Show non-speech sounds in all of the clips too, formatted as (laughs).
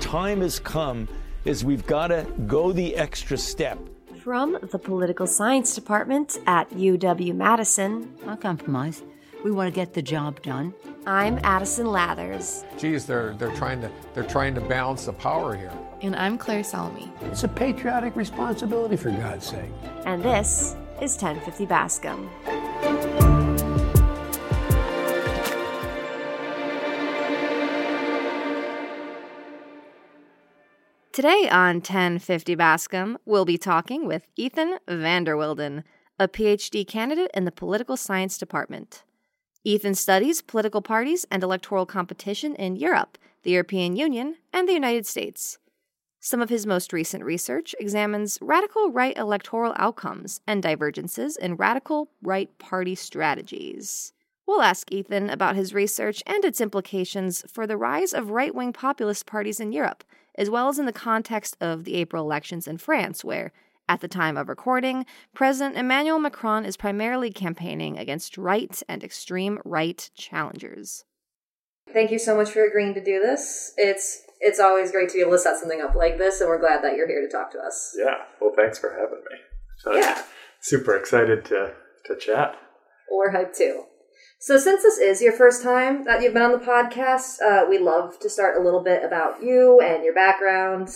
time has come is we've got to go the extra step. From the Political Science Department at UW Madison, I'll compromise. We want to get the job done. I'm Addison Lathers. Geez, they're they're trying to they're trying to balance the power here. And I'm Claire Salmi. It's a patriotic responsibility, for God's sake. And this is 1050 Bascom. Today on 1050 Bascom, we'll be talking with Ethan van der Wilden, a PhD candidate in the Political Science Department. Ethan studies political parties and electoral competition in Europe, the European Union, and the United States. Some of his most recent research examines radical right electoral outcomes and divergences in radical right party strategies. We'll ask Ethan about his research and its implications for the rise of right wing populist parties in Europe as well as in the context of the April elections in France, where, at the time of recording, President Emmanuel Macron is primarily campaigning against right and extreme right challengers. Thank you so much for agreeing to do this. It's it's always great to be able to set something up like this, and we're glad that you're here to talk to us. Yeah, well, thanks for having me. So yeah, super excited to to chat. We're hyped too. So, since this is your first time that you've been on the podcast, uh, we love to start a little bit about you and your background.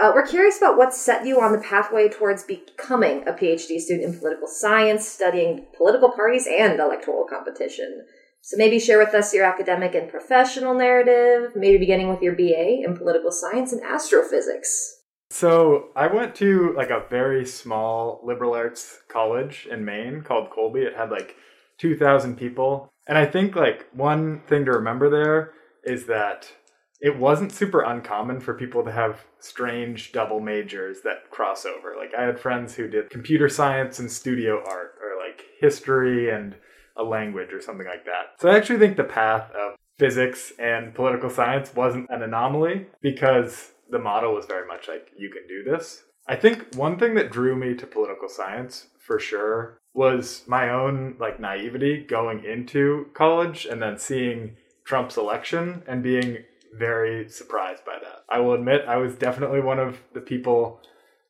Uh, we're curious about what set you on the pathway towards becoming a PhD student in political science, studying political parties and electoral competition. So, maybe share with us your academic and professional narrative, maybe beginning with your BA in political science and astrophysics. So I went to like a very small liberal arts college in Maine called Colby. It had like 2,000 people. And I think like one thing to remember there is that it wasn't super uncommon for people to have strange double majors that cross over. Like I had friends who did computer science and studio art or like history and a language or something like that. So I actually think the path of physics and political science wasn't an anomaly because the model was very much like you can do this. I think one thing that drew me to political science for sure was my own like naivety going into college and then seeing Trump's election and being very surprised by that. I will admit I was definitely one of the people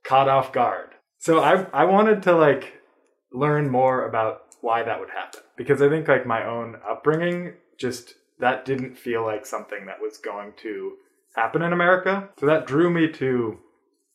caught off guard. So I I wanted to like learn more about why that would happen because I think like my own upbringing just that didn't feel like something that was going to happen in America. So that drew me to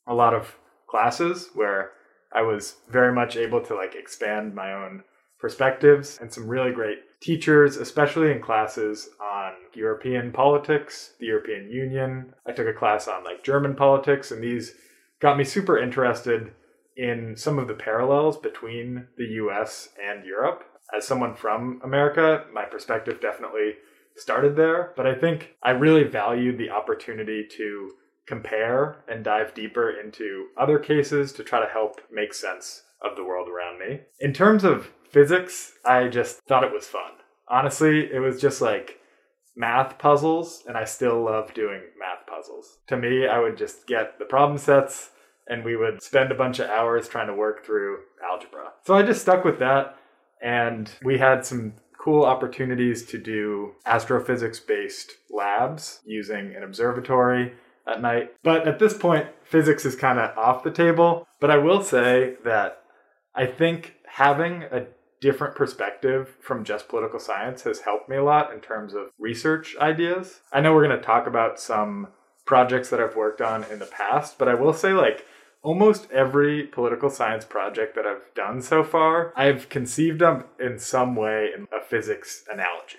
a lot of classes where I was very much able to like expand my own perspectives and some really great teachers, especially in classes on European politics, the European Union. I took a class on like German politics, and these got me super interested in some of the parallels between the US and Europe. As someone from America, my perspective definitely started there, but I think I really valued the opportunity to compare and dive deeper into other cases to try to help make sense of the world around me. In terms of physics, I just thought it was fun. Honestly, it was just like math puzzles, and I still love doing math puzzles. To me, I would just get the problem sets and we would spend a bunch of hours trying to work through algebra. So I just stuck with that, and we had some cool opportunities to do astrophysics based labs using an observatory at night. But at this point, physics is kind of off the table. But I will say that I think having a different perspective from just political science has helped me a lot in terms of research ideas. I know we're going to talk about some projects that I've worked on in the past, but I will say, like, almost every political science project that I've done so far, I've conceived of in some way in a physics analogy.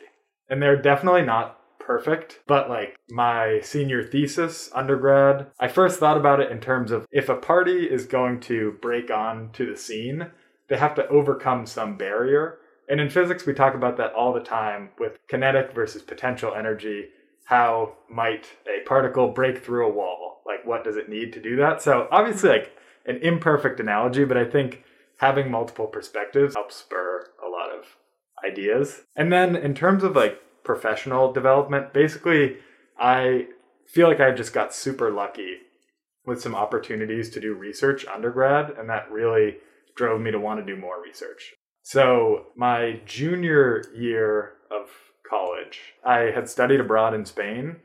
And they're definitely not perfect, but like my senior thesis, undergrad, I first thought about it in terms of if a party is going to break on to the scene, they have to overcome some barrier. And in physics, we talk about that all the time with kinetic versus potential energy. How might a particle break through a wall? Like, what does it need to do that? So, obviously, like an imperfect analogy, but I think having multiple perspectives helps spur a lot of ideas. And then, in terms of like professional development. Basically, I feel like I just got super lucky with some opportunities to do research undergrad, and that really drove me to want to do more research. So, my junior year of college, I had studied abroad in Spain,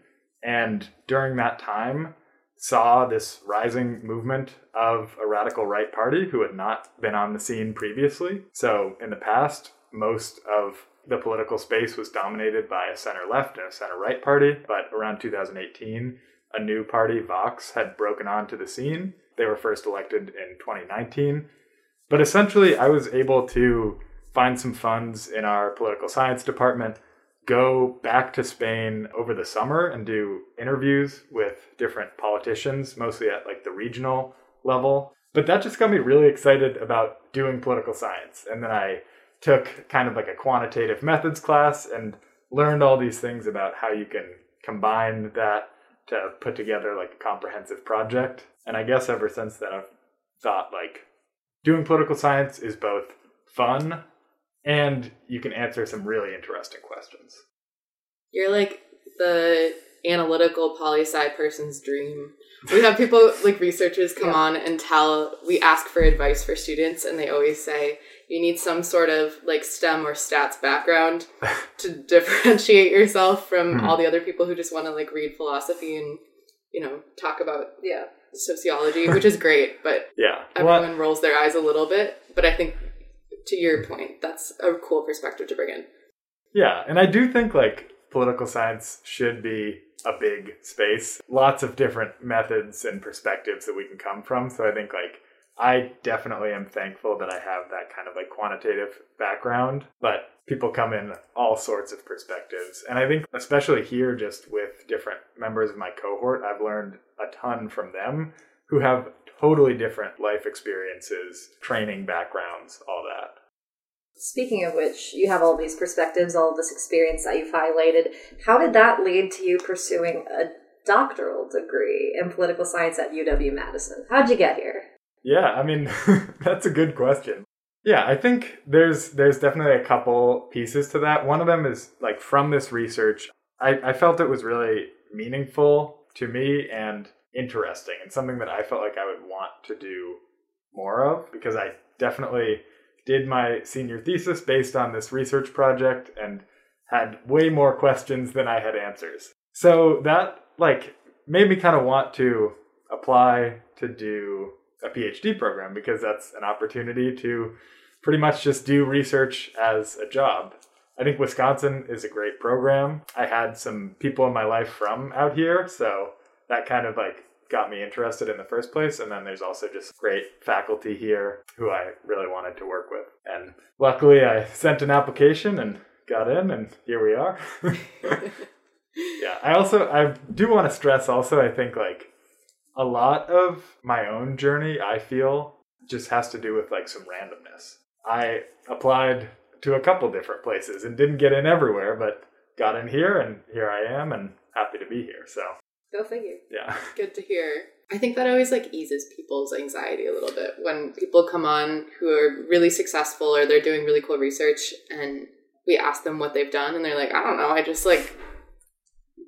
And during that time, saw this rising movement of a radical right party who had not been on the scene previously. So in the past, most of the political space was dominated by a center left and a center right party, but around 2018, a new party, Vox, had broken onto the scene. They were first elected in 2019. But essentially, I was able to find some funds in our political science department, go back to Spain over the summer and do interviews with different politicians, mostly at like the regional level. But that just got me really excited about doing political science. And then I took kind of like a quantitative methods class and learned all these things about how you can combine that to put together like a comprehensive project. And I guess ever since then, I've thought like doing political science is both fun and you can answer some really interesting questions. You're like the analytical poli sci person's dream. We have people like researchers come yeah. on and tell we ask for advice for students and they always say you need some sort of like STEM or stats background (laughs) to differentiate yourself from mm-hmm. all the other people who just want to like read philosophy and you know talk about yeah sociology, which is great, but (laughs) yeah, everyone well, rolls their eyes a little bit. But I think to your point, that's a cool perspective to bring in. Yeah, and I do think like political science should be a big space. Lots of different methods and perspectives that we can come from. So I think like I definitely am thankful that I have that kind of like quantitative background, but people come in all sorts of perspectives. And I think, especially here, just with different members of my cohort, I've learned a ton from them who have totally different life experiences, training backgrounds, all that. Speaking of which, you have all these perspectives, all this experience that you've highlighted. How did that lead to you pursuing a doctoral degree in political science at UW Madison? How'd you get here? Yeah, I mean, (laughs) that's a good question. Yeah, I think there's there's definitely a couple pieces to that. One of them is like from this research, I, I felt it was really meaningful to me and interesting and something that I felt like I would want to do more of because I definitely did my senior thesis based on this research project and had way more questions than I had answers. So that like made me kind of want to apply to do a PhD program because that's an opportunity to pretty much just do research as a job. I think Wisconsin is a great program. I had some people in my life from out here, so that kind of like got me interested in the first place. And then there's also just great faculty here who I really wanted to work with. And luckily, I sent an application and got in, and here we are. (laughs) (laughs) yeah, I also I do want to stress also I think like a lot of my own journey I feel just has to do with like some randomness. I applied to a couple different places and didn't get in everywhere, but got in here and here I am and happy to be here. So Go figure. Yeah. (laughs) Good to hear. I think that always like eases people's anxiety a little bit when people come on who are really successful or they're doing really cool research and we ask them what they've done and they're like, I don't know, I just like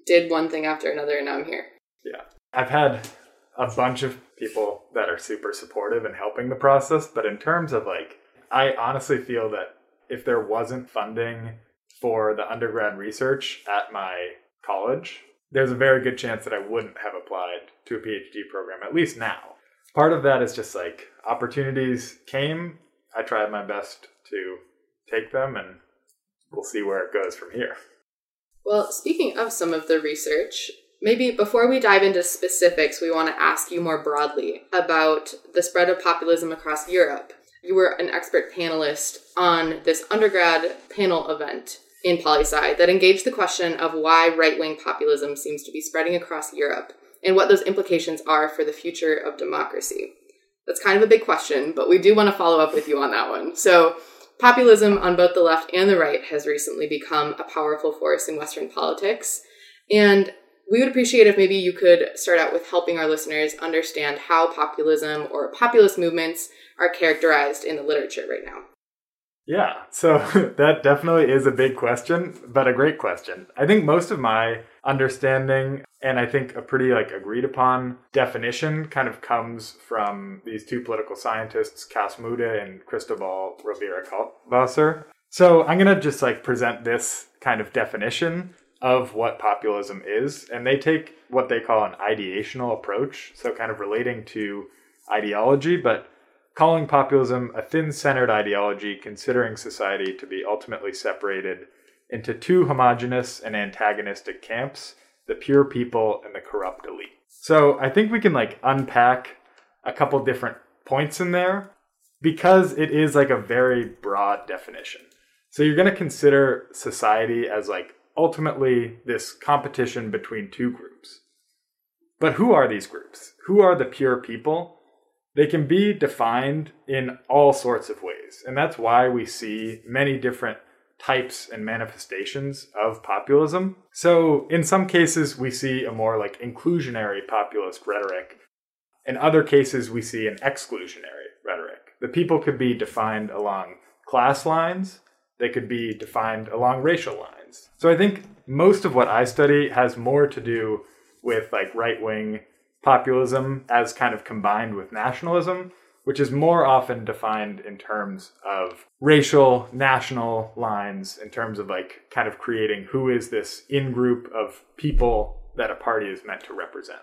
did one thing after another and now I'm here. Yeah. I've had a bunch of people that are super supportive and helping the process, but in terms of like I honestly feel that if there wasn't funding for the undergrad research at my college, there's a very good chance that I wouldn't have applied to a PhD program, at least now. Part of that is just like opportunities came. I tried my best to take them, and we'll see where it goes from here. Well, speaking of some of the research, maybe before we dive into specifics, we want to ask you more broadly about the spread of populism across Europe. You were an expert panelist on this undergrad panel event in poli sci that engaged the question of why right wing populism seems to be spreading across Europe and what those implications are for the future of democracy. That's kind of a big question, but we do want to follow up with you on that one. So, populism on both the left and the right has recently become a powerful force in Western politics. And we would appreciate if maybe you could start out with helping our listeners understand how populism or populist movements are characterized in the literature right now. Yeah, so (laughs) that definitely is a big question, but a great question. I think most of my understanding and I think a pretty like agreed upon definition kind of comes from these two political scientists, Cas Mudde and Cristobal Rovira Kaltwasser. So I'm going to just like present this kind of definition of what populism is, and they take what they call an ideational approach, so kind of relating to ideology, but calling populism a thin centered ideology, considering society to be ultimately separated into two homogenous and antagonistic camps the pure people and the corrupt elite. So I think we can like unpack a couple different points in there because it is like a very broad definition. So you're going to consider society as like ultimately this competition between two groups. But who are these groups? Who are the pure people? They can be defined in all sorts of ways. And that's why we see many different types and manifestations of populism. So, in some cases, we see a more like inclusionary populist rhetoric. In other cases, we see an exclusionary rhetoric. The people could be defined along class lines, they could be defined along racial lines. So, I think most of what I study has more to do with like right wing populism as kind of combined with nationalism which is more often defined in terms of racial, national lines, in terms of like kind of creating who is this in group of people that a party is meant to represent.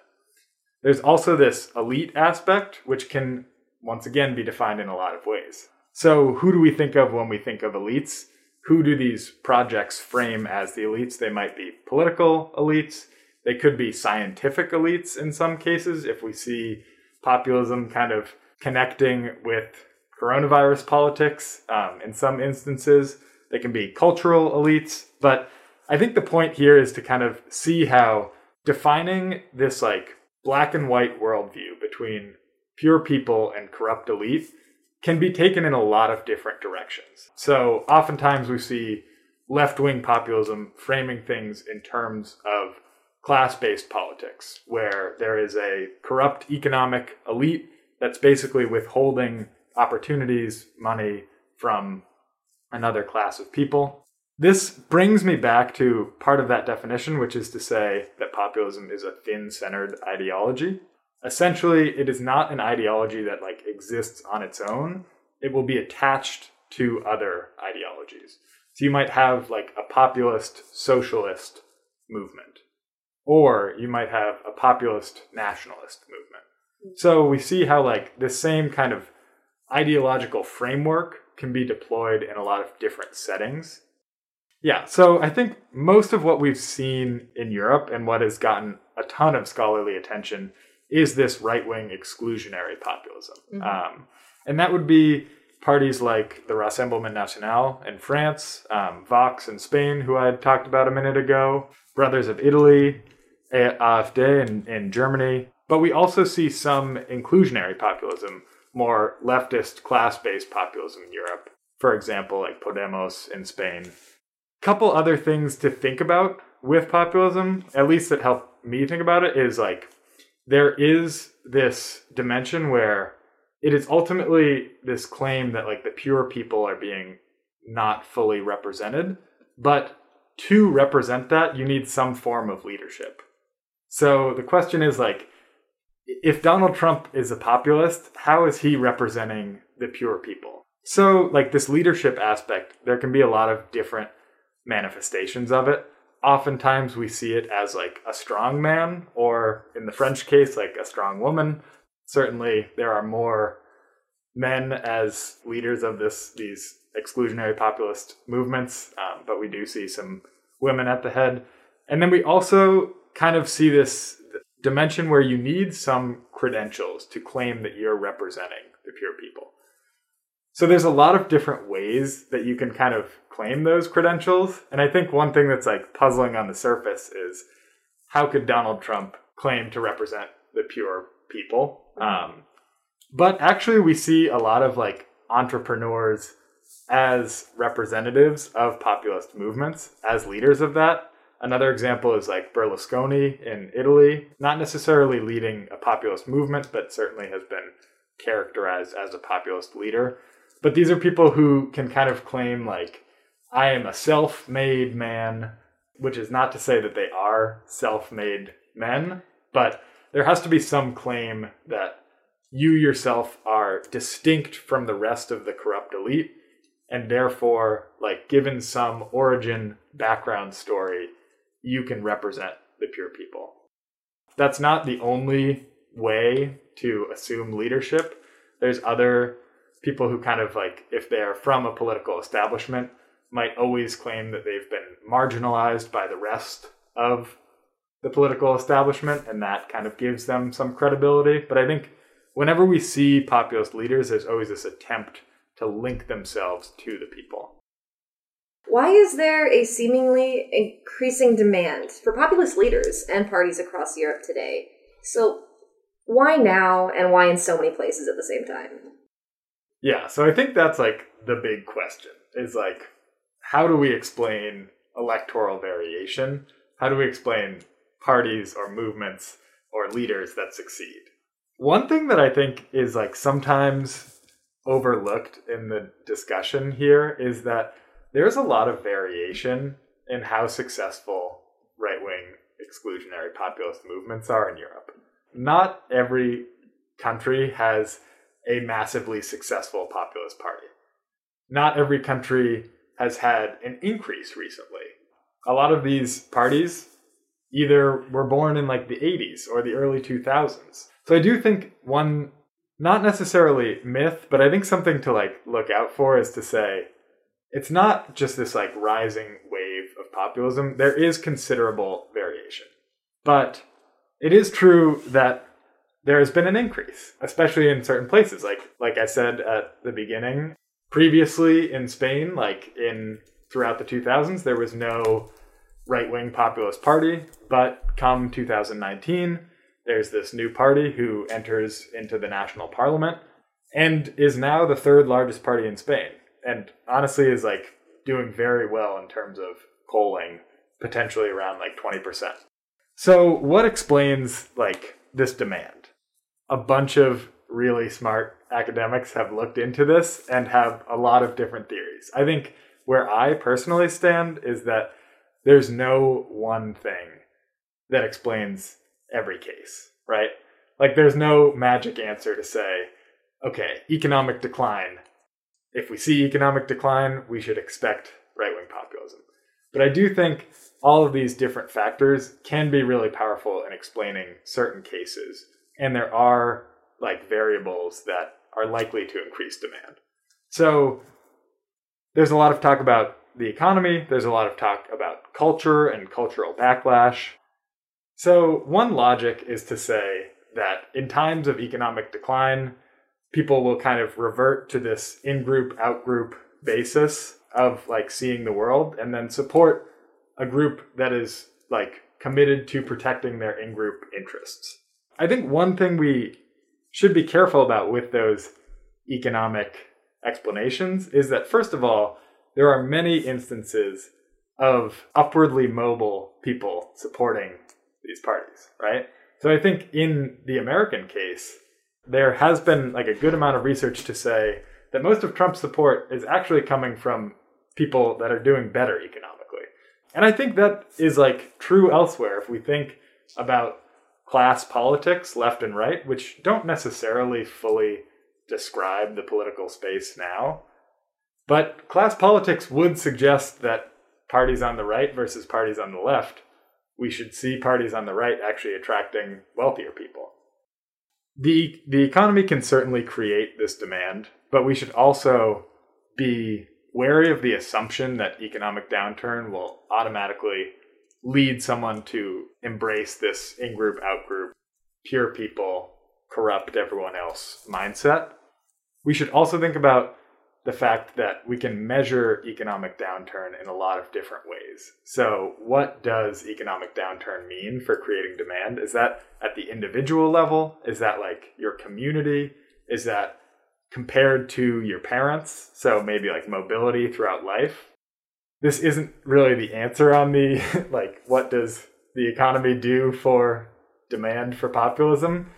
There's also this elite aspect, which can once again be defined in a lot of ways. So, who do we think of when we think of elites? Who do these projects frame as the elites? They might be political elites, they could be scientific elites in some cases, if we see populism kind of connecting with coronavirus politics. Um, in some instances, they can be cultural elites. But I think the point here is to kind of see how defining this like black and white worldview between pure people and corrupt elite can be taken in a lot of different directions. So oftentimes we see left wing populism framing things in terms of class based politics, where there is a corrupt economic elite that's basically withholding opportunities, money from another class of people. This brings me back to part of that definition, which is to say that populism is a thin centered ideology. Essentially, it is not an ideology that like exists on its own. It will be attached to other ideologies. So you might have like a populist socialist movement, or you might have a populist nationalist movement. So we see how like the same kind of ideological framework can be deployed in a lot of different settings. Yeah, so I think most of what we've seen in Europe and what has gotten a ton of scholarly attention is this right wing exclusionary populism. Mm-hmm. Um, and that would be parties like the Rassemblement National in France, um, Vox in Spain, who I had talked about a minute ago, Brothers of Italy, AfD in, in Germany, but we also see some inclusionary populism, more leftist class based populism in Europe. For example, like Podemos in Spain. Couple other things to think about with populism, at least that help me think about it, is like there is this dimension where it is ultimately this claim that like the pure people are being not fully represented, but to represent that, you need some form of leadership. So the question is like, if Donald Trump is a populist, how is he representing the pure people? So, like this leadership aspect, there can be a lot of different manifestations of it. Oftentimes, we see it as like a strong man, or in the French case, like a strong woman. Certainly, there are more men as leaders of this these exclusionary populist movements, um, but we do see some women at the head. And then we also kind of see this dimension where you need some credentials to claim that you're representing the pure people. So there's a lot of different ways that you can kind of claim those credentials. And I think one thing that's like puzzling on the surface is how could Donald Trump claim to represent the pure people? Um, but actually, we see a lot of like entrepreneurs as representatives of populist movements, as leaders of that. Another example is like Berlusconi in Italy, not necessarily leading a populist movement, but certainly has been characterized as a populist leader. But these are people who can kind of claim, like, I am a self made man, which is not to say that they are self made men, but there has to be some claim that you yourself are distinct from the rest of the corrupt elite, and therefore, like, given some origin background story, you can represent the pure people. That's not the only way to assume leadership. There's other people who kind of like, if they're from a political establishment, might always claim that they've been marginalized by the rest of the political establishment, and that kind of gives them some credibility. But I think whenever we see populist leaders, there's always this attempt to link themselves to the people. Why is there a seemingly increasing demand for populist leaders and parties across Europe today? So, why now and why in so many places at the same time? Yeah, so I think that's like the big question is like, how do we explain electoral variation? How do we explain parties or movements or leaders that succeed? One thing that I think is like sometimes overlooked in the discussion here is that there's a lot of variation in how successful right wing exclusionary populist movements are in Europe. Not every country has a massively successful populist party. Not every country has had an increase recently. A lot of these parties either were born in like the 80s or the early 2000s. So I do think one not necessarily myth, but I think something to like look out for is to say it's not just this like rising wave of populism. There is considerable variation. But it is true that there has been an increase, especially in certain places. Like like I said at the beginning, previously in Spain, like in throughout the 2000s, there was no right-wing populist party, but come 2019, there's this new party who enters into the national parliament and is now the third largest party in Spain and honestly is like doing very well in terms of polling, potentially around like 20%. So, what explains like this demand? A bunch of really smart academics have looked into this and have a lot of different theories. I think where I personally stand is that there's no one thing that explains every case, right? Like there's no magic answer to say, okay, economic decline if we see economic decline, we should expect right wing populism. But I do think all of these different factors can be really powerful in explaining certain cases. And there are like variables that are likely to increase demand. So there's a lot of talk about the economy, there's a lot of talk about culture and cultural backlash. So, one logic is to say that in times of economic decline, people will kind of revert to this in group, out group basis of like seeing the world and then support a group that is like committed to protecting their in group interests. I think one thing we should be careful about with those economic explanations is that, first of all, there are many instances of upwardly mobile people supporting these parties, right? So I think in the American case, there has been like a good amount of research to say that most of Trump's support is actually coming from people that are doing better economically. And I think that is like true elsewhere if we think about class politics left and right, which don't necessarily fully describe the political space now. But class politics would suggest that parties on the right versus parties on the left, we should see parties on the right actually attracting wealthier people the the economy can certainly create this demand, but we should also be wary of the assumption that economic downturn will automatically lead someone to embrace this in-group out-group pure people corrupt everyone else mindset. We should also think about the fact that we can measure economic downturn in a lot of different ways. So, what does economic downturn mean for creating demand? Is that at the individual level? Is that like your community? Is that compared to your parents? So, maybe like mobility throughout life. This isn't really the answer on the (laughs) like, what does the economy do for demand for populism?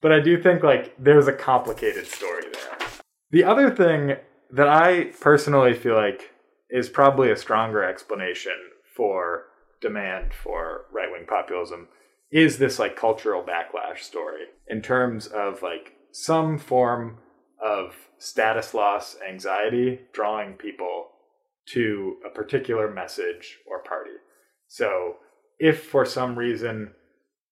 But I do think like there's a complicated story there. The other thing that I personally feel like is probably a stronger explanation for demand for right wing populism is this like cultural backlash story in terms of like some form of status loss anxiety drawing people to a particular message or party. So if for some reason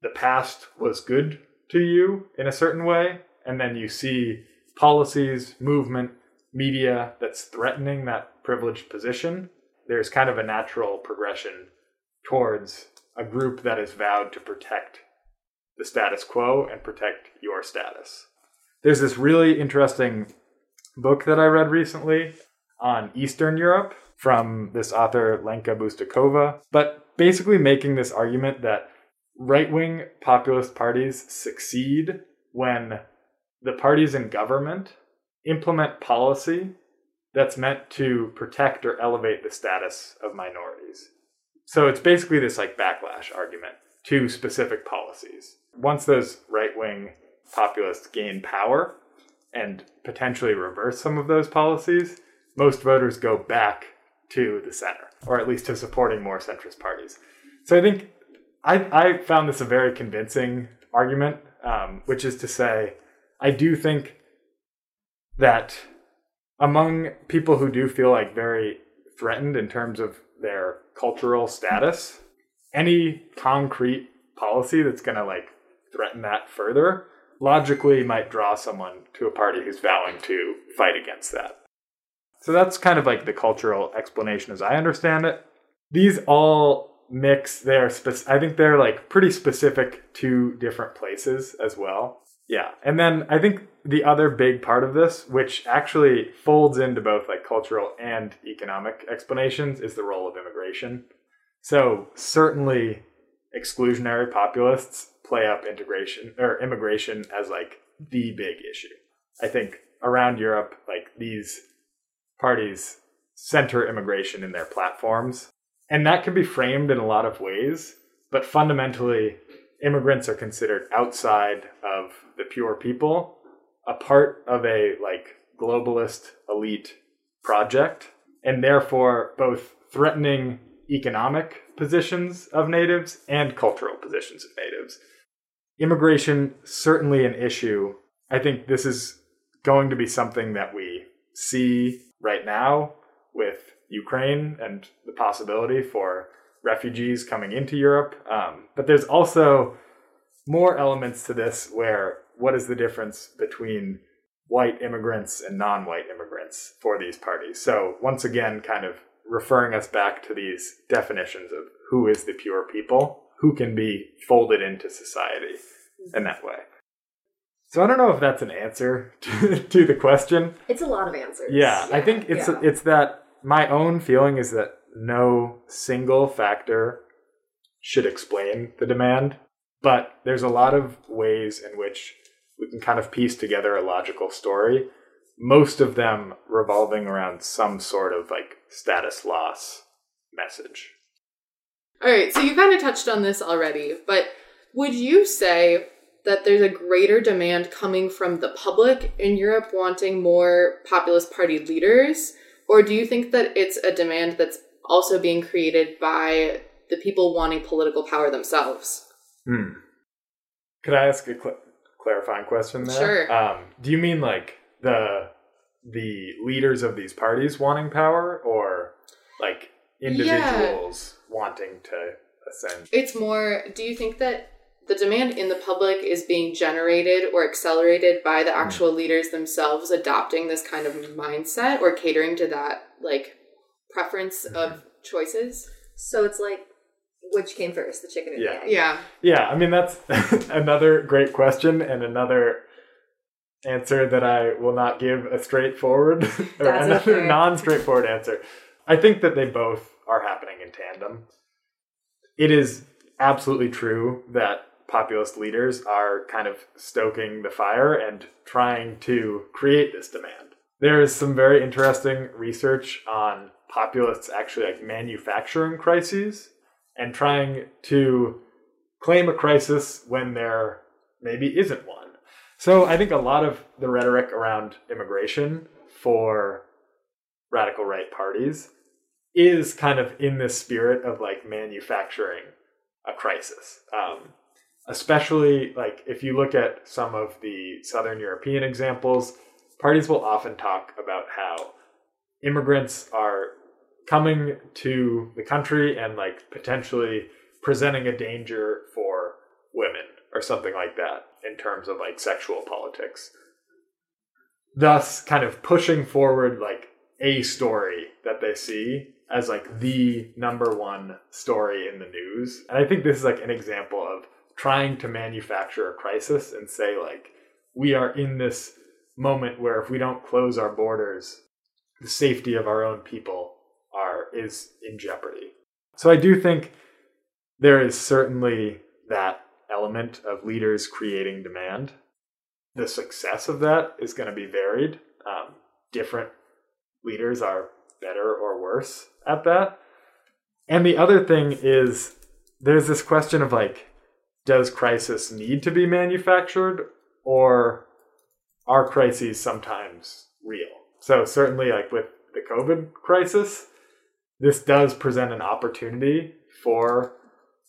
the past was good to you in a certain way, and then you see policies, movement, media that's threatening that privileged position, there's kind of a natural progression towards a group that is vowed to protect the status quo and protect your status. There's this really interesting book that I read recently on Eastern Europe from this author Lenka Bustikova, but basically making this argument that right wing populist parties succeed when the parties in government implement policy that's meant to protect or elevate the status of minorities. So it's basically this like backlash argument to specific policies. Once those right wing populists gain power and potentially reverse some of those policies, most voters go back to the center, or at least to supporting more centrist parties. So I think I, I found this a very convincing argument, um, which is to say, I do think that among people who do feel like very threatened in terms of their cultural status, any concrete policy that's going to like threaten that further logically might draw someone to a party who's vowing to fight against that. So that's kind of like the cultural explanation as I understand it. These all mix they're I think they're like pretty specific to different places as well. Yeah. And then I think the other big part of this, which actually folds into both like cultural and economic explanations, is the role of immigration. So certainly exclusionary populists play up integration or immigration as like the big issue. I think around Europe, like these parties center immigration in their platforms. And that can be framed in a lot of ways, but fundamentally, immigrants are considered outside of the pure people, a part of a like globalist elite project, and therefore both threatening economic positions of natives and cultural positions of natives. Immigration certainly an issue. I think this is going to be something that we see right now with Ukraine and the possibility for refugees coming into Europe. Um, but there's also more elements to this where what is the difference between white immigrants and non white immigrants for these parties? So, once again, kind of referring us back to these definitions of who is the pure people, who can be folded into society in that way. So I don't know if that's an answer (laughs) to, to the question. It's a lot of answers. Yeah, I think it's Yeah. it's that my own feeling is that no single factor should explain the demand, but there's a lot of ways in which we can kind of piece together a logical story. Most of them revolving around some sort of like status loss message. All right, so you kind of touched on this already, but would you say that there's a greater demand coming from the public in Europe wanting more populist party leaders? Or do you think that it's a demand that's also being created by the people wanting political power themselves? Hmm. Could I ask a cl- clarifying question there? Sure. Um, do you mean like the the leaders of these parties wanting power, or like individuals wanting to ascend? It's more, do you think that the demand in the public is being generated or accelerated by the mm. actual leaders themselves adopting this kind of mindset or catering to that like preference mm-hmm. of choices? So it's like, which came first, the chicken or Yeah. the egg? Yeah. Yeah, I mean that's (laughs) another great question and another answer that I will not give a straightforward (laughs) or That's another okay. (laughs) non-straightforward answer. I think that they both are happening in tandem. It is absolutely true that populist leaders are kind of stoking the fire and trying to create this demand. There is some very interesting research on populists actually like manufacturing crises and trying to claim a crisis when there maybe isn't one. So I think a lot of the rhetoric around immigration for radical right parties is kind of in this spirit of like manufacturing a crisis. Um, especially like if you look at some of the Southern European examples, parties will often talk about how immigrants are coming to the country and like potentially presenting a danger for women or something like that in terms of like sexual politics. Thus, kind of pushing forward like a story that they see as like the number one story in the news. And I think this is like an example of trying to manufacture a crisis and say like we are in this moment where if we don't close our borders, the safety of our own people are is in jeopardy. So I do think there is certainly that element of leaders creating demand. The success of that is going to be varied. Um, different leaders are better or worse at that. And the other thing is there's this question of like, does crisis need to be manufactured or are crises sometimes real? So, certainly, like with the COVID crisis, this does present an opportunity for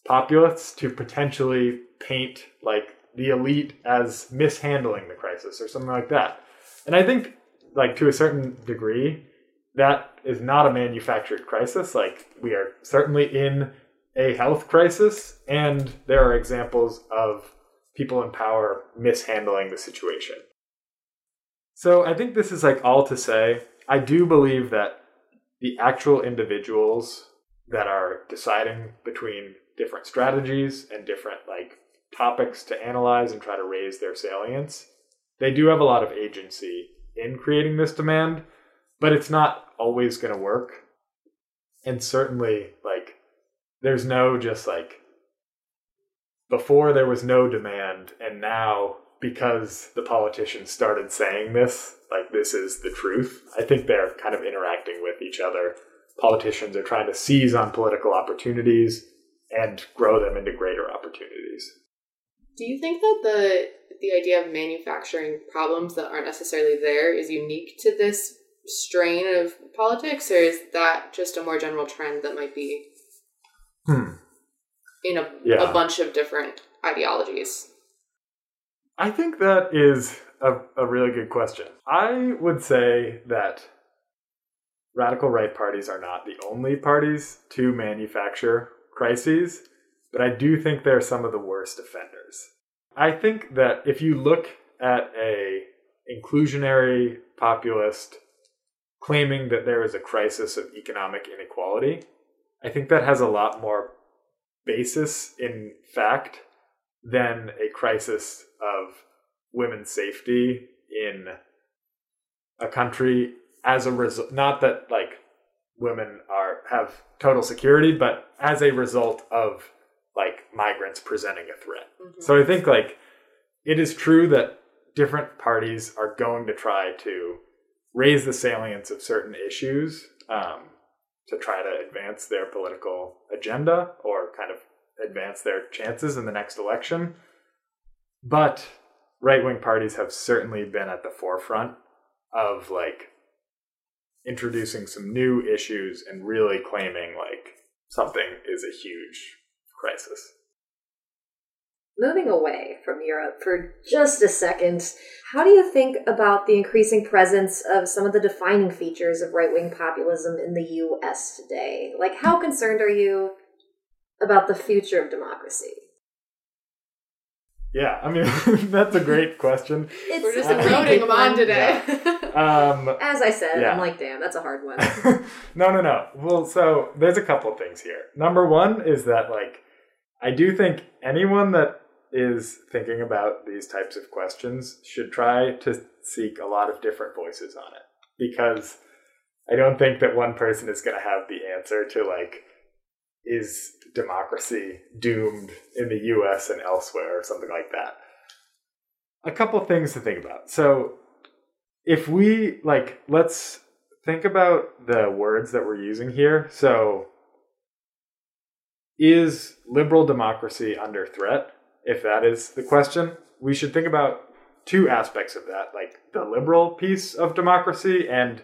populists to potentially paint like the elite as mishandling the crisis or something like that. And I think, like, to a certain degree, that is not a manufactured crisis. Like, we are certainly in a health crisis, and there are examples of people in power mishandling the situation. So I think this is like all to say. I do believe that the actual individuals that are deciding between different strategies and different like topics to analyze and try to raise their salience, they do have a lot of agency in creating this demand, but it's not always going to work. And certainly, like, there's no just like before there was no demand, and now because the politicians started saying this, like this is the truth. I think they're kind of interacting with each other. Politicians are trying to seize on political opportunities and grow them into greater opportunities. Do you think that the the idea of manufacturing problems that aren't necessarily there is unique to this strain of politics, or is that just a more general trend that might be Hmm. in a, Yeah. a bunch of different ideologies? I think that is a, a really good question. I would say that radical right parties are not the only parties to manufacture crises, but I do think they're some of the worst offenders. I think that if you look at a inclusionary populist claiming that there is a crisis of economic inequality, I think that has a lot more basis in fact than a crisis of women's safety in a country as a result not that like women are have total security but as a result of like migrants presenting a threat. So i think like it is true that different parties are going to try to raise the salience of certain issues um, to try to advance their political agenda or kind of advance their chances in the next election. But right wing parties have certainly been at the forefront of like introducing some new issues and really claiming like something is a huge crisis. Moving away from Europe for just a second, how do you think about the increasing presence of some of the defining features of right wing populism in the US today? Like, how concerned are you about the future of democracy? Yeah, I mean (laughs) that's a great question. It's We're just a pretty them on one. today. Um, As I said, Yeah. I'm like, damn, that's a hard one. (laughs) no, no, no. Well, so there's a couple of things here. Number one is that, like, I do think anyone that is thinking about these types of questions should try to seek a lot of different voices on it because I don't think that one person is going to have the answer to, like, is democracy doomed in the US and elsewhere or something like that. A couple things to think about. So, if we like let's think about the words that we're using here so is liberal democracy under threat if that is the question we should think about two aspects of that like the liberal piece of democracy and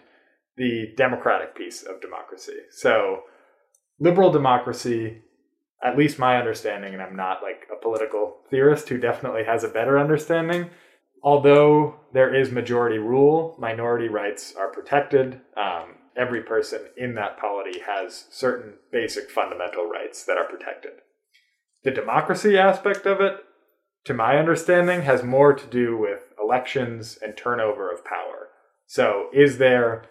the democratic piece of democracy so liberal democracy at least my understanding and i'm not like a political theorist who definitely has a better understanding although there is majority rule, minority rights are protected. Um, every person in that polity has certain basic fundamental rights that are protected. The democracy aspect of it, to my understanding, has more to do with elections and turnover of power. So, is there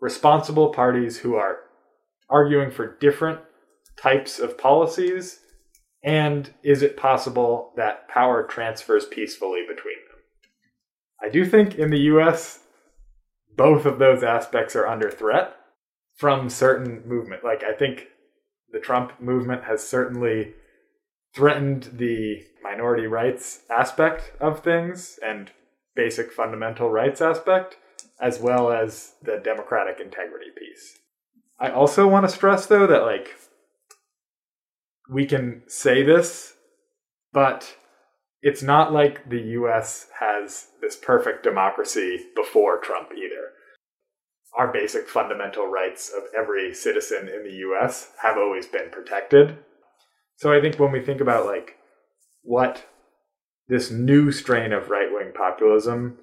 responsible parties who are arguing for different types of policies? And is it possible that power transfers peacefully between them? I do think in the US, both of those aspects are under threat from certain movement. Like, I think the Trump movement has certainly threatened the minority rights aspect of things and basic fundamental rights aspect, as well as the democratic integrity piece. I also want to stress, though, that like we can say this, but it's not like the US has this perfect democracy before Trump either. Our basic fundamental rights of every citizen in the US have always been protected. So I think when we think about like what this new strain of right wing populism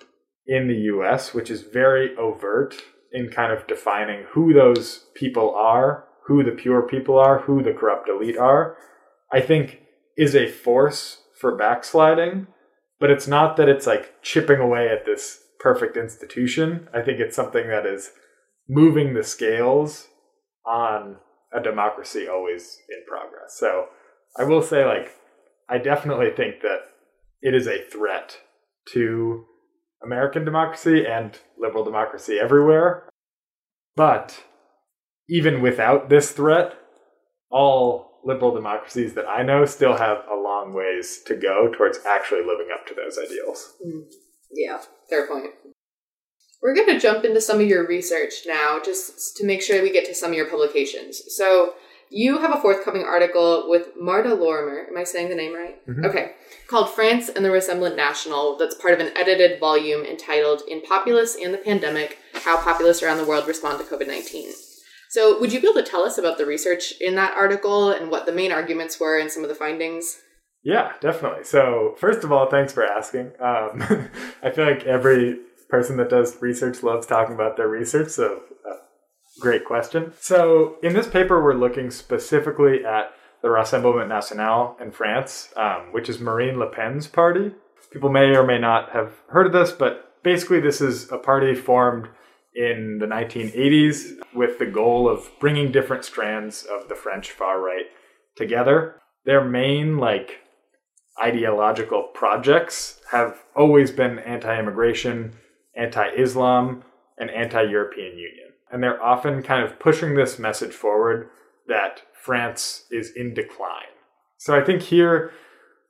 in the US, which is very overt in kind of defining who those people are, who the pure people are, who the corrupt elite are, I think is a force for backsliding. But it's not that it's like chipping away at this perfect institution. I think it's something that is moving the scales on a democracy always in progress. So I will say, like, I definitely think that it is a threat to American democracy and liberal democracy everywhere. But even without this threat, all liberal democracies that I know still have a long ways to go towards actually living up to those ideals. Mm. Yeah, fair point. We're going to jump into some of your research now, just to make sure we get to some of your publications. So, you have a forthcoming article with Marta Lorimer. Am I saying the name right? Mm-hmm. Okay. Called France and the Rassemblement National, that's part of an edited volume entitled In Populists and the Pandemic How Populists Around the World Respond to COVID 19. So, would you be able to tell us about the research in that article and what the main arguments were and some of the findings? Yeah, definitely. So, first of all, thanks for asking. Um, (laughs) I feel like every person that does research loves talking about their research, so uh, Great question. So, in this paper, we're looking specifically at the Rassemblement National in France, um, which is Marine Le Pen's party. People may or may not have heard of this, but basically, this is a party formed in the 1980s with the goal of bringing different strands of the French far right together. Their main, like, ideological projects have always been anti immigration, anti Islam, and anti European Union and they're often kind of pushing this message forward that France is in decline. So I think here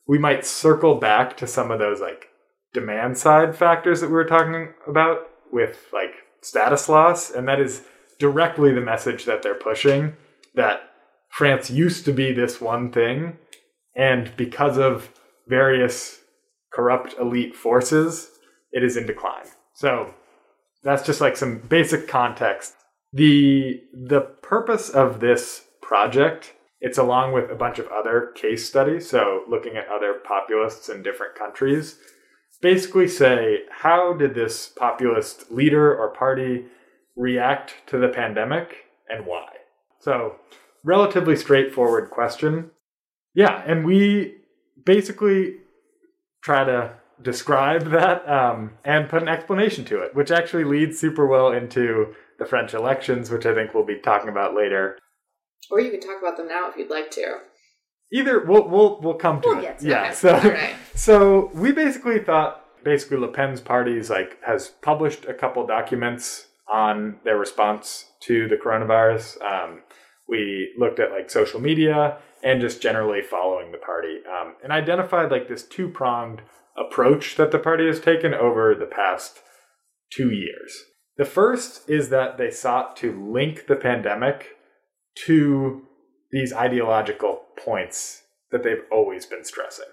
we might circle back to some of those like demand side factors that we were talking about with like status loss, and that is directly the message that they're pushing that France used to be this one thing, and because of various corrupt elite forces, it is in decline. So that's just like some basic context. The the purpose of this project, it's along with a bunch of other case studies, so looking at other populists in different countries, basically say how did this populist leader or party react to the pandemic and why? So, relatively straightforward question. Yeah, and we basically try to describe that um, and put an explanation to it, which actually leads super well into the French elections, which I think we'll be talking about later. Or you can talk about them now if you'd like to. Either we'll we'll we'll come to we'll it. To yeah. It. So right. (laughs) so we basically thought basically Le Pen's party is like has published a couple documents on their response to the coronavirus. Um, we looked at like social media and just generally following the party um, and identified like this two pronged approach that the party has taken over the past two years. The first is that they sought to link the pandemic to these ideological points that they've always been stressing,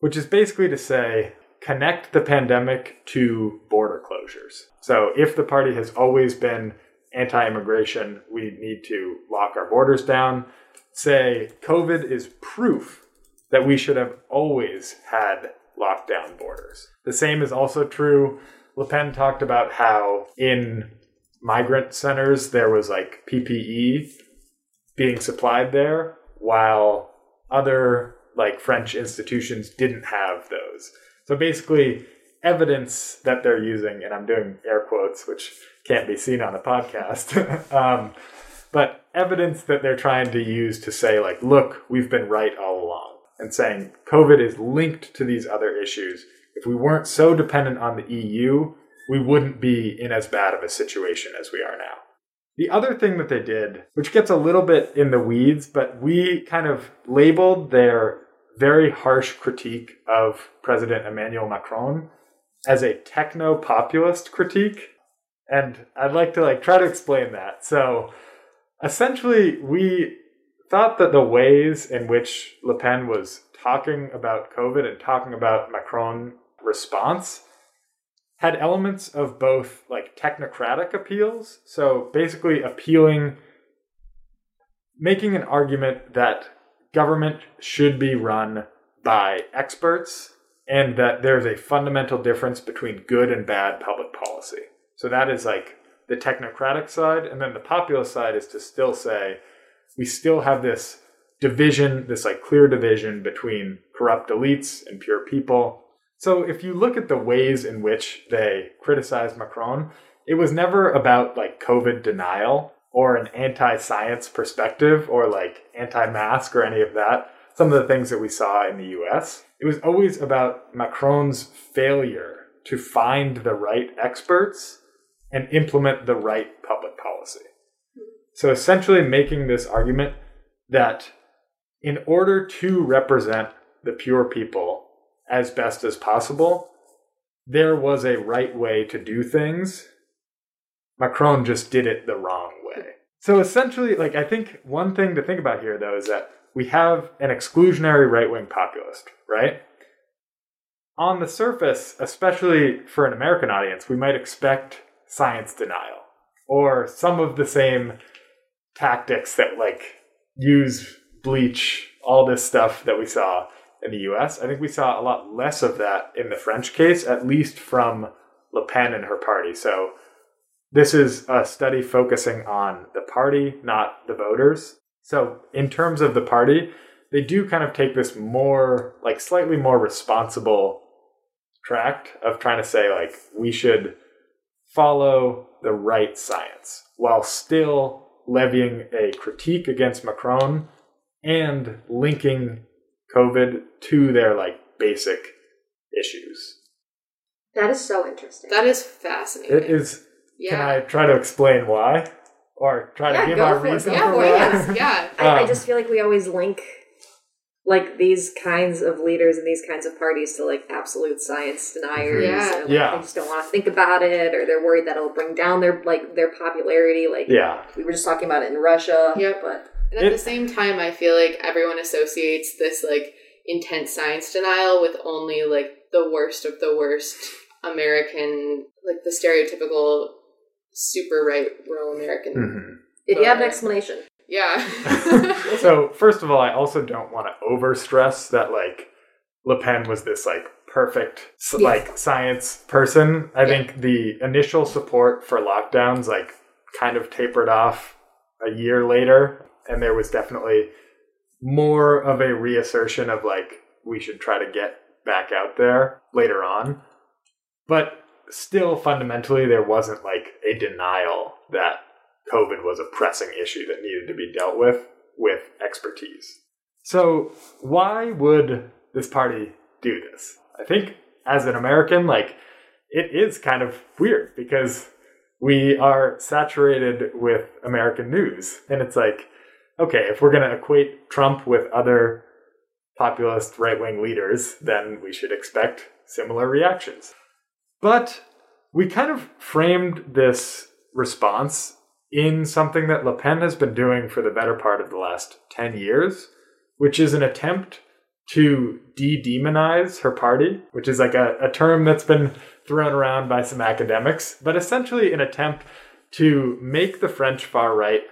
which is basically to say, connect the pandemic to border closures. So if the party has always been anti immigration, we need to lock our borders down. Say COVID is proof that we should have always had lockdown borders. The same is also true. Le Pen talked about how in migrant centers there was like PPE being supplied there, while other like French institutions didn't have those. So basically, evidence that they're using, and I'm doing air quotes, which can't be seen on a podcast, (laughs) um, but evidence that they're trying to use to say, like, look, we've been right all along, and saying COVID is linked to these other issues. If we weren't so dependent on the EU, we wouldn't be in as bad of a situation as we are now. The other thing that they did, which gets a little bit in the weeds, but we kind of labeled their very harsh critique of President Emmanuel Macron as a techno populist critique. And I'd like to like try to explain that. So essentially we thought that the ways in which Le Pen was talking about COVID and talking about Macron response had elements of both like technocratic appeals. So basically appealing, making an argument that government should be run by experts and that there's a fundamental difference between good and bad public policy. So that is like the technocratic side. And then the populist side is to still say we still have this division, this like clear division between corrupt elites and pure people so if you look at the ways in which they criticized Macron, it was never about like COVID denial or an anti-science perspective or like anti-mask or any of that. Some of the things that we saw in the US. It was always about Macron's failure to find the right experts and implement the right public policy. So essentially making this argument that in order to represent the pure people as best as possible. There was a right way to do things. Macron just did it the wrong way. So essentially, like, I think one thing to think about here, though, is that we have an exclusionary right wing populist, right? On the surface, especially for an American audience, we might expect science denial or some of the same tactics that, like, use bleach, all this stuff that we saw in the US. I think we saw a lot less of that in the French case, at least from Le Pen and her party. So this is a study focusing on the party, not the voters. So in terms of the party, they do kind of take this more, like slightly more responsible tract of trying to say, like, we should follow the right science while still levying a critique against Macron and linking COVID to their like basic issues. That is so interesting. That is fascinating. It is. Yeah. Can I try to explain why, or try Yeah, to give go our for it. reason Yeah, for why? yes, yeah. I, I Um, just feel like we always link like these kinds of leaders and these kinds of parties to like absolute science deniers. Yeah. and, like, Yeah. They just don't want to think about it, or they're worried that it'll bring down their like their popularity. Like Yeah, we were just talking about it in Russia. Yeah, But And at It- the same time, I feel like everyone associates this like intense science denial with only like the worst of the worst American, like the stereotypical super right rural American. Mhm. did you have an explanation? Yeah. (laughs) so first of all, I also don't want to overstress that like Le Pen was this like perfect s- Yeah. like science person. I Yeah. think the initial support for lockdowns like kind of tapered off a year later, and there was definitely more of a reassertion of like we should try to get back out there later on. But still fundamentally there wasn't like a denial that COVID was a pressing issue that needed to be dealt with with expertise. So, why would this party do this? I think as an American, like, it is kind of weird because we are saturated with American news. And it's like, okay, if we're going to equate Trump with other populist right wing leaders, then we should expect similar reactions. But we kind of framed this response in something that Le Pen has been doing for the better part of the last 10 years, which is an attempt to de demonize her party, which is like a, a term that's been thrown around by some academics, but essentially an attempt to make the French far right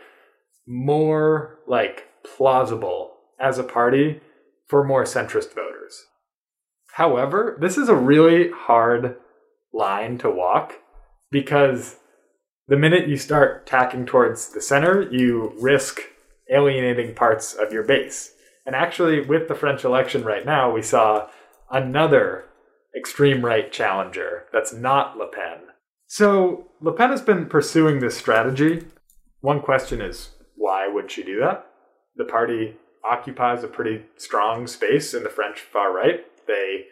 more like plausible as a party for more centrist voters. However, this is a really hard line to walk because the minute you start tacking towards the center, you risk alienating parts of your base. And actually, with the French election right now, we saw another extreme right challenger that's not Le Pen. So Le Pen has been pursuing this strategy. One question is why would she do that? The party occupies a pretty strong space in the French far right. They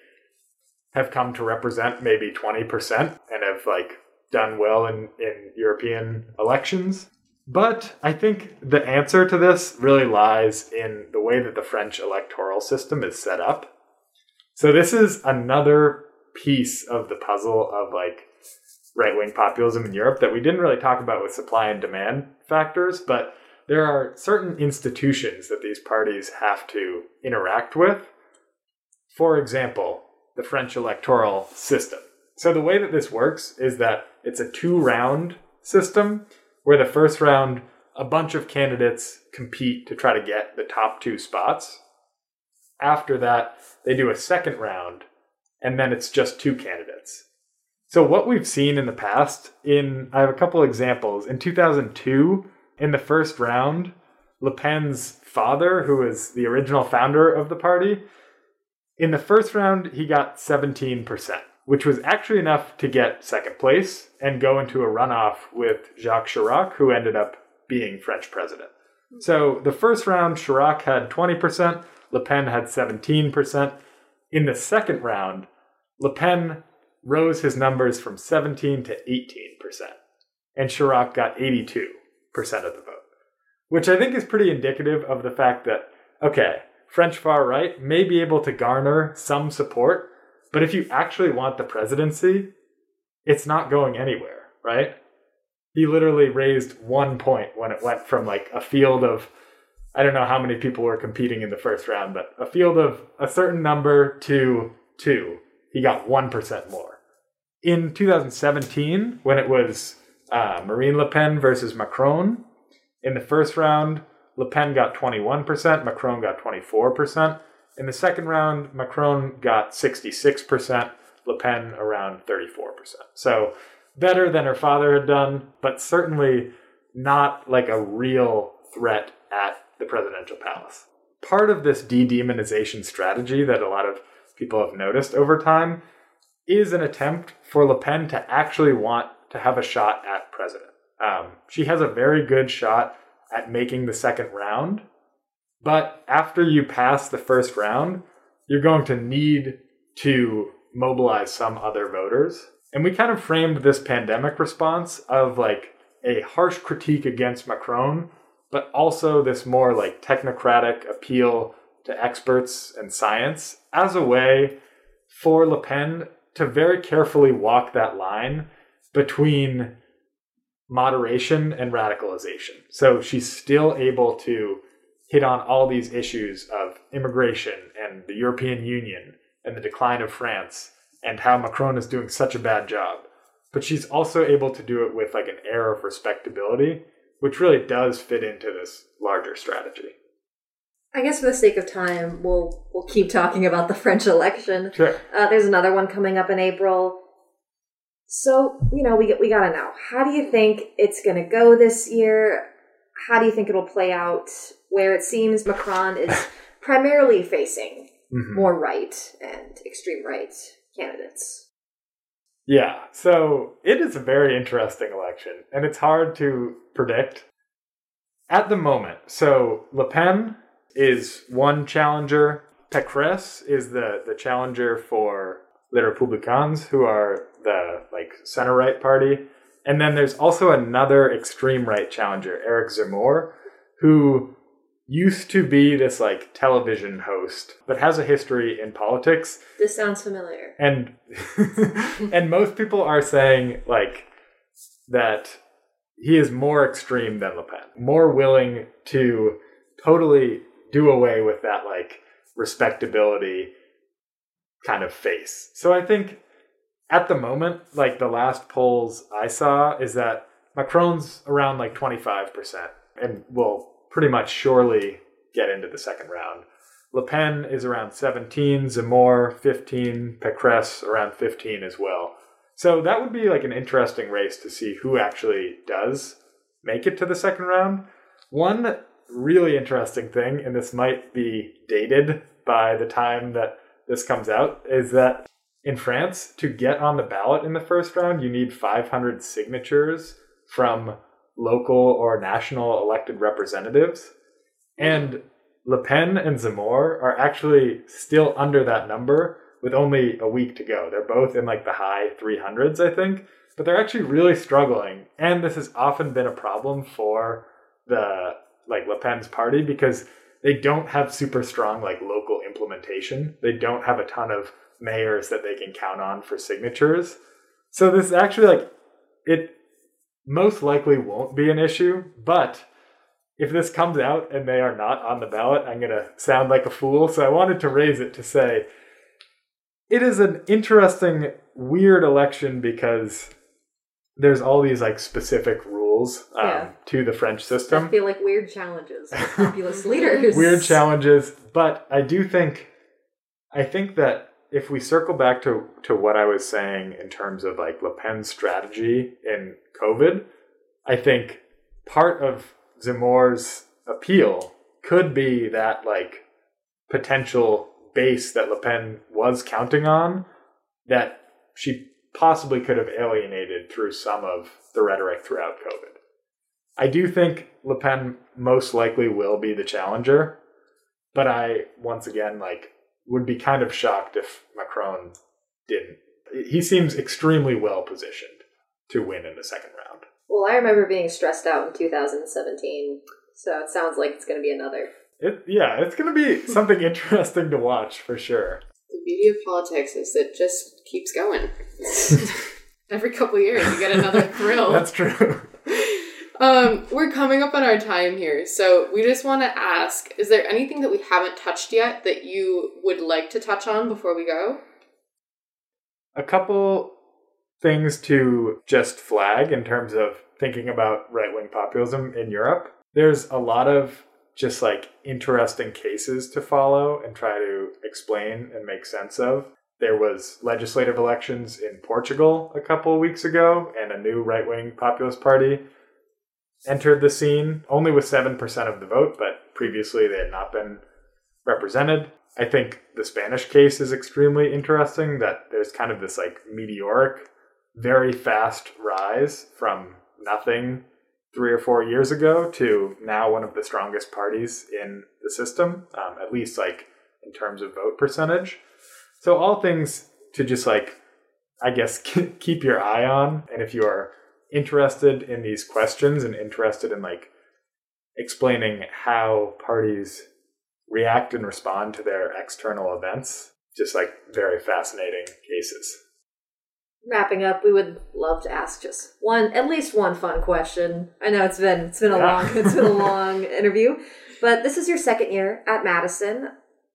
have come to represent maybe 20% and have like done well in, in European elections. But I think the answer to this really lies in the way that the French electoral system is set up. So this is another piece of the puzzle of like right wing populism in Europe that we didn't really talk about with supply and demand factors, but there are certain institutions that these parties have to interact with. For example, the French electoral system. So the way that this works is that it's a two round system where the first round, a bunch of candidates compete to try to get the top two spots. After that, they do a second round, and then it's just two candidates. So what we've seen in the past, in I have a couple examples. In 2002, in the first round, Le Pen's father, who was the original founder of the party, in the first round he got 17% which was actually enough to get second place and go into a runoff with Jacques Chirac, who ended up being French president. So the first round, Chirac had 20%, Le Pen had 17%. In the second round, Le Pen rose his numbers from 17 to 18%, and Chirac got 82% of the vote, which I think is pretty indicative of the fact that, okay, French far right may be able to garner some support but if you actually want the presidency, it's not going anywhere, right? He literally raised one point when it went from like a field of, I don't know how many people were competing in the first round, but a field of a certain number to two. He got 1% more. In 2017, when it was uh, Marine Le Pen versus Macron, in the first round, Le Pen got 21%, Macron got 24%. In the second round, Macron got 66%, Le Pen around 34%. So better than her father had done, but certainly not like a real threat at the presidential palace. Part of this de demonization strategy that a lot of people have noticed over time is an attempt for Le Pen to actually want to have a shot at president. Um, she has a very good shot at making the second round, but after you pass the first round, you're going to need to mobilize some other voters. And we kind of framed this pandemic response of like a harsh critique against Macron, but also this more like technocratic appeal to experts and science as a way for Le Pen to very carefully walk that line between moderation and radicalization. So she's still able to hit on all these issues of immigration and the European Union and the decline of France and how Macron is doing such a bad job. But she's also able to do it with like an air of respectability, which really does fit into this larger strategy. I guess for the sake of time, we'll we'll keep talking about the French election. Sure. Uh, there's another one coming up in April. So you know we we gotta know how do you think it's gonna go this year? How do you think it'll play out? Where it seems Macron is (laughs) primarily facing mm-hmm. more right and extreme right candidates. Yeah, so it is a very interesting election, and it's hard to predict. At the moment, so Le Pen is one challenger. Pécresse is the, the challenger for Les Républicains, who are the like center right party. And then there's also another extreme right challenger, Eric Zemmour, who used to be this like television host but has a history in politics. This sounds familiar. And (laughs) and most people are saying like that he is more extreme than Le Pen. More willing to totally do away with that like respectability kind of face. So i think at the moment like the last polls i saw is that macron's around like 25% and will pretty much surely get into the second round. Le Pen is around 17, Zemmour 15, Pécresse around 15 as well. So that would be like an interesting race to see who actually does make it to the second round. One really interesting thing, and this might be dated by the time that this comes out, is that in France, to get on the ballot in the first round, you need 500 signatures from local or national elected representatives. And Le Pen and Zemmour are actually still under that number with only a week to go. They're both in like the high 300s, I think, but they're actually really struggling. And this has often been a problem for the like Le Pen's party because they don't have super strong like local implementation. They don't have a ton of mayors that they can count on for signatures. So this actually like it most likely won't be an issue, but if this comes out and they are not on the ballot, I'm going to sound like a fool. So I wanted to raise it to say it is an interesting, weird election because there's all these like specific rules um, Yeah. to the French system. I feel like weird challenges for populist (laughs) leaders. Weird challenges, but I do think, I think that if we circle back to to what I was saying in terms of like Le Pen's strategy in COVID, I think part of Zemmour's appeal could be that like potential base that Le Pen was counting on that she possibly could have alienated through some of the rhetoric throughout COVID. I do think Le Pen most likely will be the challenger, but I once again like would be kind of shocked if Macron didn't. He seems extremely well positioned to win in the second round. Well, I remember being stressed out in 2017, so it sounds like it's going to be another. It, yeah, it's going to be something (laughs) interesting to watch for sure. The beauty of politics is it just keeps going. (laughs) Every couple years, you get another (laughs) thrill. That's true. Um, we're coming up on our time here, so we just want to ask: Is there anything that we haven't touched yet that you would like to touch on before we go? A couple things to just flag in terms of thinking about right wing populism in Europe. There's a lot of just like interesting cases to follow and try to explain and make sense of. There was legislative elections in Portugal a couple weeks ago, and a new right wing populist party entered the scene only with 7% of the vote, but previously they had not been represented. I think the Spanish case is extremely interesting that there's kind of this like meteoric, very fast rise from nothing three or four years ago to now one of the strongest parties in the system, um, at least like in terms of vote percentage. So, all things to just like, I guess, (laughs) keep your eye on. And if you are interested in these questions and interested in like explaining how parties react and respond to their external events, just like very fascinating cases. Wrapping up, we would love to ask just one, at least one fun question. I know it's been it's been a Yeah. long it's been a (laughs) long interview, but this is your second year at Madison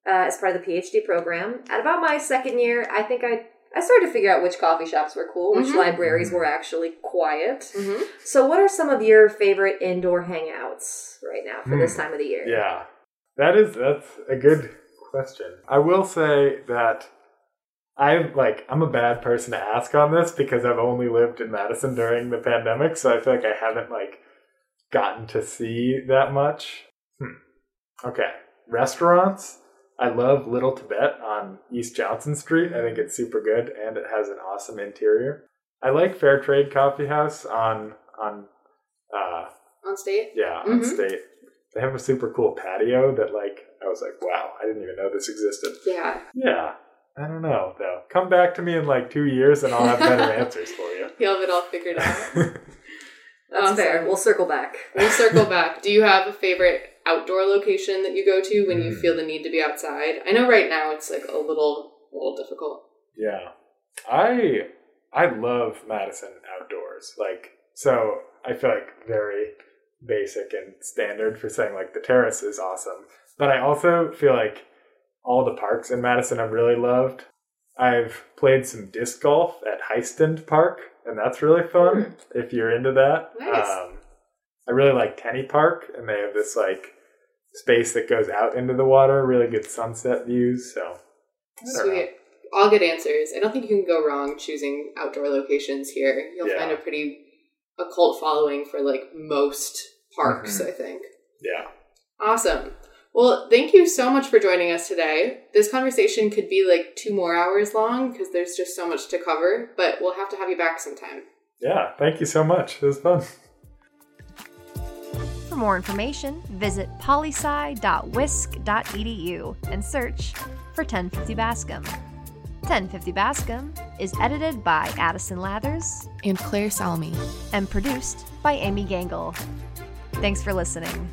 uh, as part of the PhD program. At about my second year, I think I I started to figure out which coffee shops were cool, which Mhm. libraries were actually quiet. Mm-hmm. So, what are some of your favorite indoor hangouts right now for this Hmm. time of the year? Yeah, that is that's a good question. I will say that I'm like I'm a bad person to ask on this because I've only lived in Madison during the pandemic, so I feel like I haven't like gotten to see that much. Hmm. Okay, restaurants. I love Little Tibet on East Johnson Street. I think it's super good and it has an awesome interior. I like Fair Trade Coffee House on on uh, On state? yeah, on Mhm. state. They have a super cool patio that like I was like, wow, I didn't even know this existed. Yeah. Yeah. I don't know though. Come back to me in like two years and I'll have better (laughs) answers for you. You'll have it all figured out. (laughs) That's Awesome. fair. We'll circle back. We'll circle back. Do you have a favorite outdoor location that you go to when you Hmm. feel the need to be outside? I know right now it's like a little, a little difficult. Yeah. I I love Madison outdoors. Like so I feel like very basic and standard for saying like the terrace is awesome. But I also feel like all the parks in Madison I've really loved. I've played some disc golf at Hiestand Park, and that's really fun if you're into that. Nice. Um, I really like Tenney Park, and they have this like space that goes out into the water, really good sunset views. So don't know. Sweet. All good answers. I don't think you can go wrong choosing outdoor locations here. You'll Yeah. find a pretty a cult following for like most parks, Mhm. I think. Yeah. Awesome. Well, thank you so much for joining us today. This conversation could be like two more hours long because there's just so much to cover, but we'll have to have you back sometime. Yeah, thank you so much. It was fun. For more information, visit polysci.wisc.edu and search for 1050 Bascom. 1050 Bascom is edited by Addison Lathers And Claire Salmi. and produced by Amy Gangle. Thanks for listening.